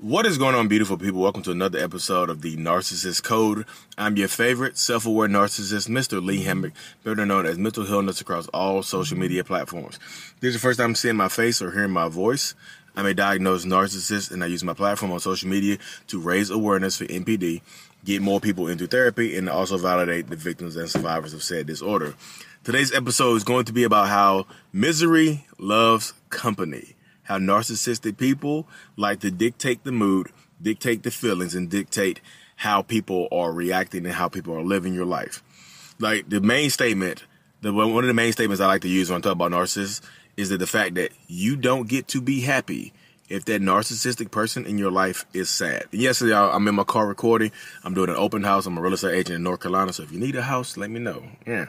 What is going on, beautiful people? Welcome to another episode of the Narcissist Code. I'm your favorite self-aware narcissist, Mr. Lee Hammock, better known as Mental Healness across all social media platforms. This is the first time seeing my face or hearing my voice. I'm a diagnosed narcissist, and I use my platform on social media to raise awareness for NPD, get more people into therapy, and also validate the victims and survivors of said disorder. Today's episode is going to be about how misery loves company how narcissistic people like to dictate the mood, dictate the feelings, and dictate how people are reacting and how people are living your life. Like the main statement, the one of the main statements I like to use when I talk about narcissists is that the fact that you don't get to be happy if that narcissistic person in your life is sad. And yesterday, I'm in my car recording. I'm doing an open house. I'm a real estate agent in North Carolina. So if you need a house, let me know. Yeah.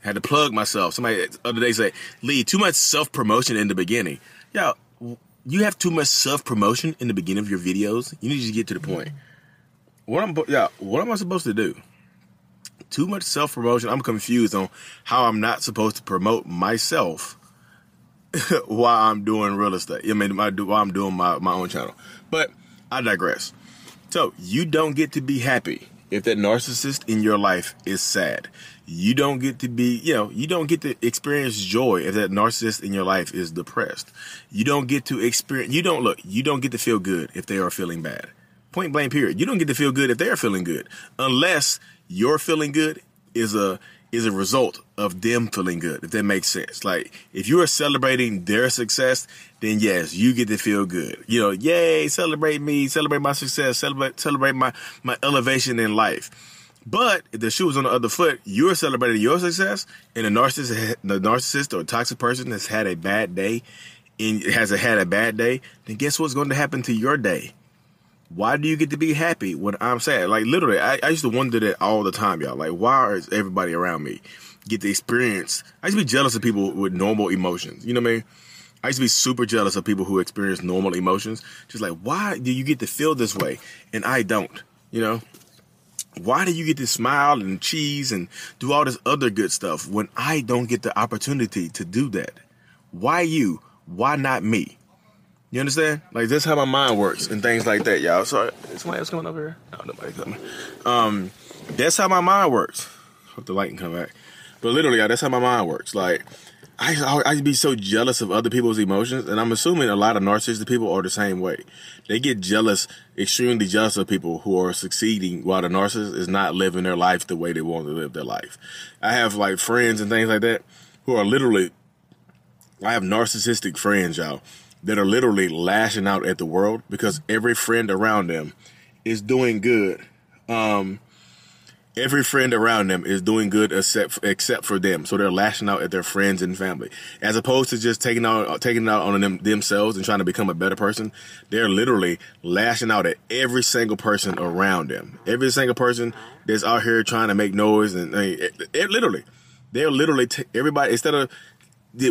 Had to plug myself. Somebody the other day said, Lee, too much self promotion in the beginning. Yeah, you have too much self promotion in the beginning of your videos. You need to get to the point. What I'm yeah, what am I supposed to do? Too much self promotion. I'm confused on how I'm not supposed to promote myself while I'm doing real estate. I mean, while I'm doing my, my own channel. But I digress. So you don't get to be happy if that narcissist in your life is sad. You don't get to be, you know, you don't get to experience joy if that narcissist in your life is depressed. You don't get to experience, you don't look, you don't get to feel good if they are feeling bad. Point blank period. You don't get to feel good if they're feeling good unless your feeling good is a, is a result of them feeling good, if that makes sense. Like, if you are celebrating their success, then yes, you get to feel good. You know, yay, celebrate me, celebrate my success, celebrate, celebrate my, my elevation in life. But if the shoe was on the other foot, you're celebrating your success, and the narcissist, the narcissist or toxic person has had a bad day, and has had a bad day, then guess what's going to happen to your day? Why do you get to be happy when I'm sad? Like literally, I, I used to wonder that all the time, y'all. Like, why is everybody around me get the experience? I used to be jealous of people with normal emotions. You know what I mean? I used to be super jealous of people who experience normal emotions. Just like, why do you get to feel this way and I don't? You know? Why do you get to smile and cheese and do all this other good stuff when I don't get the opportunity to do that? Why you? Why not me? You understand? Like that's how my mind works and things like that, y'all. Sorry, is somebody else coming over here? No, nobody coming. Um, that's how my mind works. Hope the light can come back. But literally, y'all, that's how my mind works. Like I I be so jealous of other people's emotions, and I'm assuming a lot of narcissistic people are the same way. They get jealous, extremely jealous of people who are succeeding while the narcissist is not living their life the way they want to live their life. I have like friends and things like that who are literally. I have narcissistic friends, y'all that are literally lashing out at the world because every friend around them is doing good. Um, every friend around them is doing good except except for them. So they're lashing out at their friends and family, as opposed to just taking out taking it out on them themselves and trying to become a better person. They're literally lashing out at every single person around them. Every single person that's out here trying to make noise and it, it, eh, eh, literally, they're literally t- everybody instead of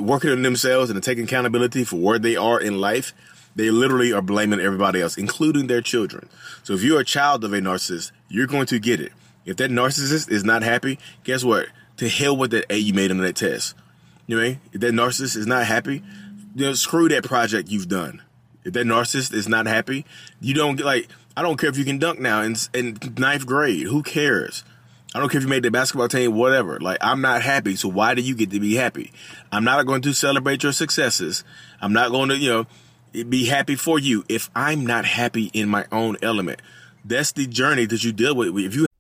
working on themselves and taking accountability for where they are in life, they literally are blaming everybody else, including their children. So if you're a child of a narcissist, you're going to get it. If that narcissist is not happy, guess what? To hell with that A you made on that test. You know what I mean? If that narcissist is not happy, you know, screw that project you've done. If that narcissist is not happy, you don't get like, I don't care if you can dunk now in, in ninth grade. Who cares? I don't care if you made the basketball team, whatever. Like, I'm not happy. So why do you get to be happy? I'm not going to celebrate your successes. I'm not going to, you know, be happy for you if I'm not happy in my own element. That's the journey that you deal with. If you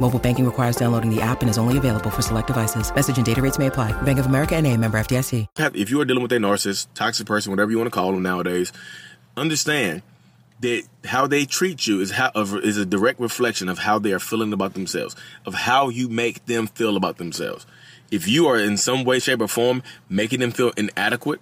Mobile banking requires downloading the app and is only available for select devices. Message and data rates may apply. Bank of America and a member FDIC. If you are dealing with a narcissist, toxic person, whatever you want to call them nowadays, understand that how they treat you is how is a direct reflection of how they are feeling about themselves, of how you make them feel about themselves if you are in some way, shape, or form making them feel inadequate,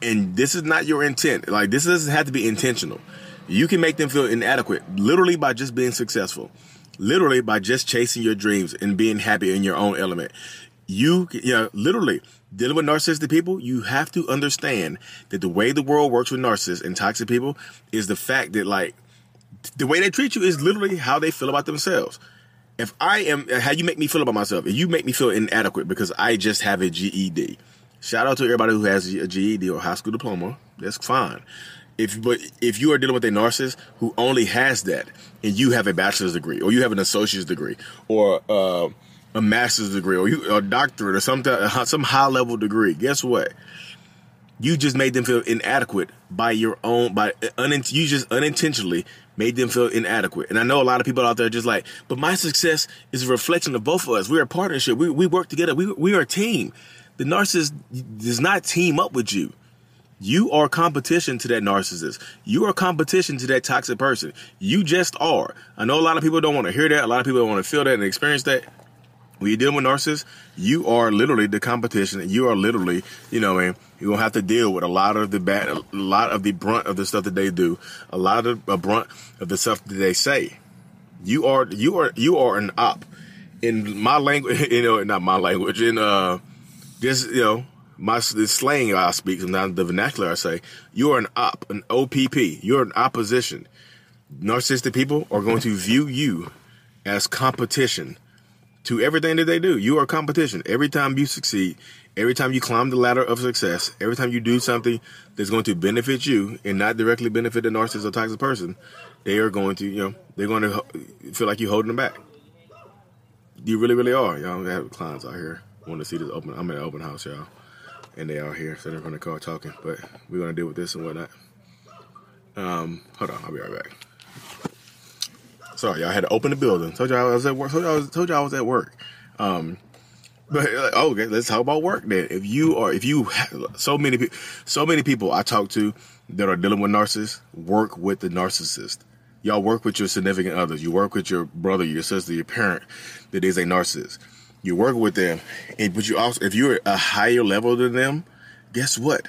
and this is not your intent, like this doesn't have to be intentional. You can make them feel inadequate literally by just being successful. Literally by just chasing your dreams and being happy in your own element. You, you know, literally dealing with narcissistic people, you have to understand that the way the world works with narcissists and toxic people is the fact that like the way they treat you is literally how they feel about themselves. If I am how you make me feel about myself, if you make me feel inadequate because I just have a GED. Shout out to everybody who has a GED or high school diploma. That's fine. If but if you are dealing with a narcissist who only has that, and you have a bachelor's degree, or you have an associate's degree, or uh, a master's degree, or you a doctorate, or some some high level degree, guess what? You just made them feel inadequate by your own by un, you just unintentionally made them feel inadequate. And I know a lot of people out there just like, but my success is a reflection of both of us. We're a partnership. We we work together. We we are a team. The narcissist does not team up with you. You are competition to that narcissist. You are competition to that toxic person. You just are. I know a lot of people don't want to hear that. A lot of people don't want to feel that and experience that. When you're dealing with narcissists, you are literally the competition. You are literally, you know, man, you're gonna have to deal with a lot of the bad, a lot of the brunt of the stuff that they do, a lot of the brunt of the stuff that they say. You are, you are, you are an op. In my language, you know, not my language. In uh, this, you know, my the slang I speak, sometimes the vernacular I say, you're an op, an OPP. You're an opposition. Narcissistic people are going to view you as competition to everything that they do. You are competition. Every time you succeed, every time you climb the ladder of success, every time you do something that's going to benefit you and not directly benefit the narcissist or toxic person, they are going to, you know, they're going to feel like you're holding them back. You really, really are. Y'all have clients out here want to see this open. I'm in an open house, y'all and they are here sitting in the car talking. But we're gonna deal with this and whatnot. Um, hold on, I'll be right back. Sorry, y'all had to open the building. Told y'all I was at work. Told y'all I was, told y'all I was at work. Um, but oh, okay, let's talk about work then. If you are, if you, so many, people, so many people I talk to that are dealing with narcissists work with the narcissist. Y'all work with your significant others. You work with your brother, your sister, your parent that is a narcissist you work with them, and but you also if you're a higher level than them, guess what?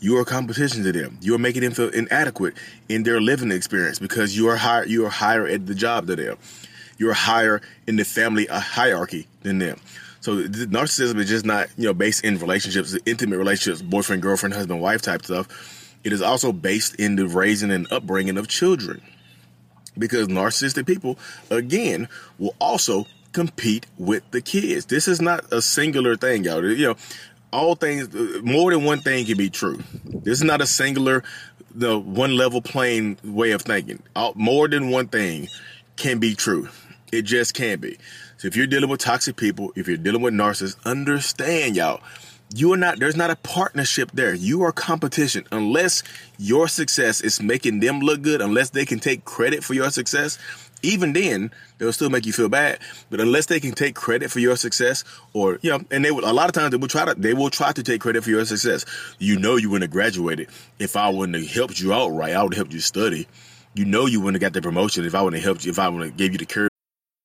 You are competition to them. You are making them feel inadequate in their living experience because you are higher. You are higher at the job than them. You are higher in the family hierarchy than them. So narcissism is just not you know based in relationships, intimate relationships, boyfriend, girlfriend, husband, wife type stuff. It is also based in the raising and upbringing of children because narcissistic people again will also compete with the kids. This is not a singular thing, y'all. You know, all things, more than one thing can be true. This is not a singular, the one level playing way of thinking. All, more than one thing can be true. It just can't be. So if you're dealing with toxic people, if you're dealing with narcissists, understand, y'all. You are not, there's not a partnership there. You are competition. Unless your success is making them look good, unless they can take credit for your success, even then, they'll still make you feel bad. But unless they can take credit for your success, or you know, and they will a lot of times they will try to they will try to take credit for your success. You know, you wouldn't have graduated if I wouldn't have helped you out right. I would have helped you study. You know, you wouldn't have got the promotion if I wouldn't have helped you. If I wouldn't have gave you the courage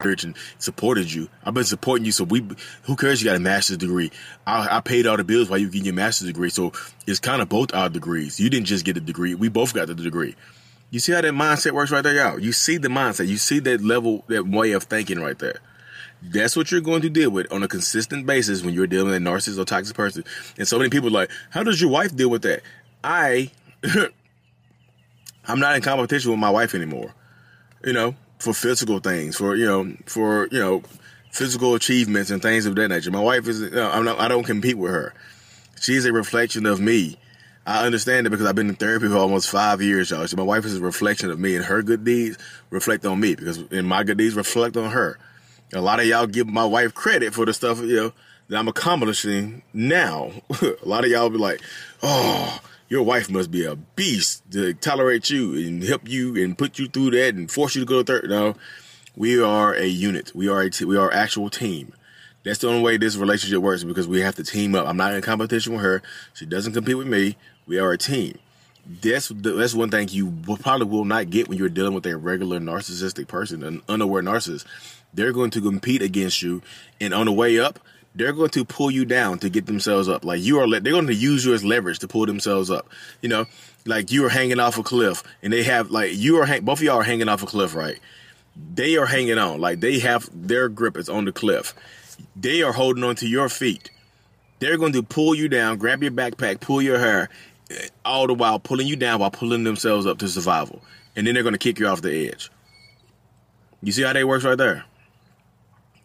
and supported you. I've been supporting you, so we. Who cares? You got a master's degree. I, I paid all the bills while you get your master's degree, so it's kind of both our degrees. You didn't just get a degree; we both got the degree. You see how that mindset works right there, y'all. You see the mindset. You see that level, that way of thinking right there. That's what you're going to deal with on a consistent basis when you're dealing with a narcissist or toxic person. And so many people like, how does your wife deal with that? I, I'm not in competition with my wife anymore. You know, for physical things, for you know, for you know, physical achievements and things of that nature. My wife is, I'm not, I don't compete with her. She's a reflection of me. I understand it because I've been in therapy for almost five years, y'all. So my wife is a reflection of me, and her good deeds reflect on me because, and my good deeds reflect on her. A lot of y'all give my wife credit for the stuff, you know, that I'm accomplishing now. a lot of y'all be like, "Oh, your wife must be a beast to tolerate you and help you and put you through that and force you to go to third. No, We are a unit. We are a t- we are actual team. That's the only way this relationship works because we have to team up. I'm not in competition with her. She doesn't compete with me. We are a team. That's that's one thing you will, probably will not get when you're dealing with a regular narcissistic person, an unaware narcissist. They're going to compete against you, and on the way up, they're going to pull you down to get themselves up. Like you are, they're going to use you as leverage to pull themselves up. You know, like you are hanging off a cliff, and they have like you are hang, both of y'all are hanging off a cliff, right? They are hanging on, like they have their grip is on the cliff. They are holding on to your feet. They're going to pull you down, grab your backpack, pull your hair, eh, all the while pulling you down while pulling themselves up to survival. And then they're going to kick you off the edge. You see how that works right there?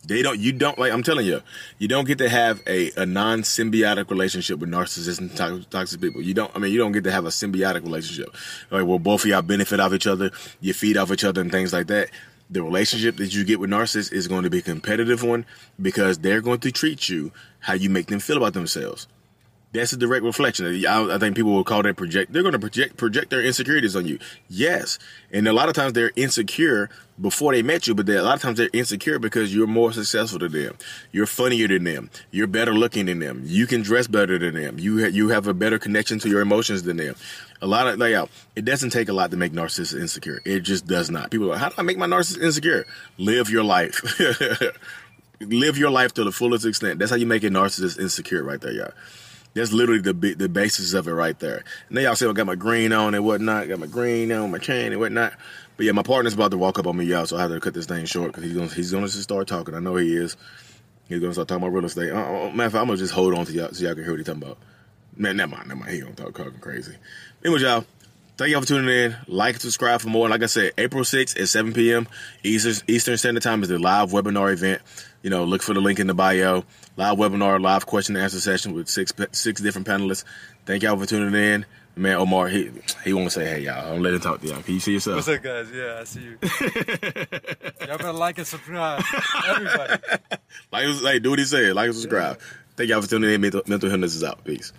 They don't. You don't like. I'm telling you, you don't get to have a, a non symbiotic relationship with narcissists and to- toxic people. You don't. I mean, you don't get to have a symbiotic relationship. Like, well, both of y'all benefit off each other. You feed off each other and things like that. The relationship that you get with narcissists is going to be a competitive one because they're going to treat you how you make them feel about themselves. That's a direct reflection. I, I think people will call that project. They're going to project project their insecurities on you. Yes, and a lot of times they're insecure before they met you, but a lot of times they're insecure because you're more successful than them. You're funnier than them. You're better looking than them. You can dress better than them. You ha- you have a better connection to your emotions than them. A lot of like, uh, it doesn't take a lot to make narcissists insecure. It just does not. People like, how do I make my narcissist insecure? Live your life. Live your life to the fullest extent. That's how you make a narcissist insecure, right there, y'all. That's literally the the basis of it right there. And then y'all say I got my green on and whatnot, got my green on, my chain and whatnot. But yeah, my partner's about to walk up on me, y'all, so I have to cut this thing short because he's gonna he's gonna start talking. I know he is. He's gonna start talking about real estate. Uh, uh, matter of fact, I'm gonna just hold on to y'all so y'all can hear what he's talking about. Man, never mind, never mind. He gonna talk talking crazy. Anyway, y'all. Thank y'all for tuning in. Like and subscribe for more. Like I said, April 6th at 7 p.m. Eastern, Eastern Standard Time is the live webinar event. You know, look for the link in the bio. Live webinar, live question and answer session with six six different panelists. Thank y'all for tuning in. Man, Omar, he he won't say hey y'all. I don't let him talk to y'all. Can you see yourself? What's up, guys? Yeah, I see you. y'all better like and subscribe, everybody. like, like, do what he said. Like and subscribe. Thank y'all for tuning in. Mental, Mental Healness is out. Peace.